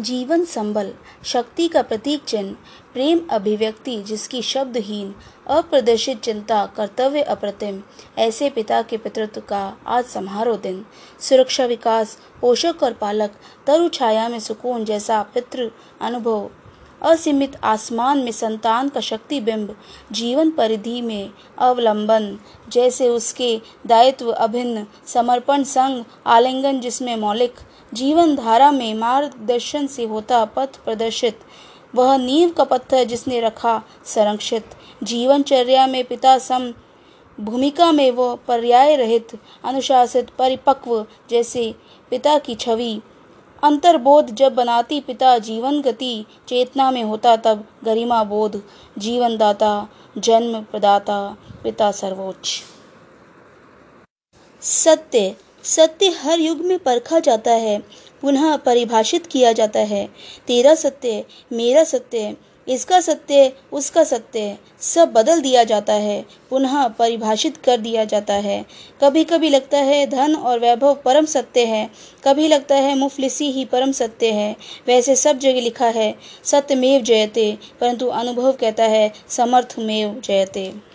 जीवन संबल, शक्ति का प्रतीक चिन्ह, प्रेम अभिव्यक्ति जिसकी शब्दहीन, अप्रदर्शित चिंता, कर्तव्य अप्रतिम, ऐसे पिता के पितृत्व का आज समारोह दिन। सुरक्षा विकास, पोषक और पालक, तरु छाया में सुकून जैसा पितृ अनुभव असीमित आसमान में संतान का शक्ति बिंब जीवन परिधि में अवलंबन, जैसे उसके दायित्व अभिन्न समर्पण संग आलिंगन जिसमें मौलिक जीवन धारा में मार्गदर्शन से होता पथ प्रदर्शित। वह नींव का पत्थर जिसने रखा संरक्षित। जीवनचर्या में पिता सम भूमिका में वह पर्याय रहित, अनुशासित, परिपक्व जैसे पिता की छवि। अंतर्बोध जब बनाती पिता जीवन गति चेतना में होता तब गरिमा बोध जीवन दाता जन्म प्रदाता, पिता सर्वोच्च। सत्य सत्य हर युग में परखा जाता है, पुनः परिभाषित किया जाता है। तेरा सत्य, मेरा सत्य इसका सत्य उसका सत्य सब बदल दिया जाता है, पुनः परिभाषित कर दिया जाता है। कभी कभी लगता है धन और वैभव परम सत्य है। कभी लगता है मुफलिसी ही परम सत्य है। वैसे सब जगह लिखा है, सत्यमेव जयते, परंतु अनुभव कहता है, समर्थमेव जयते।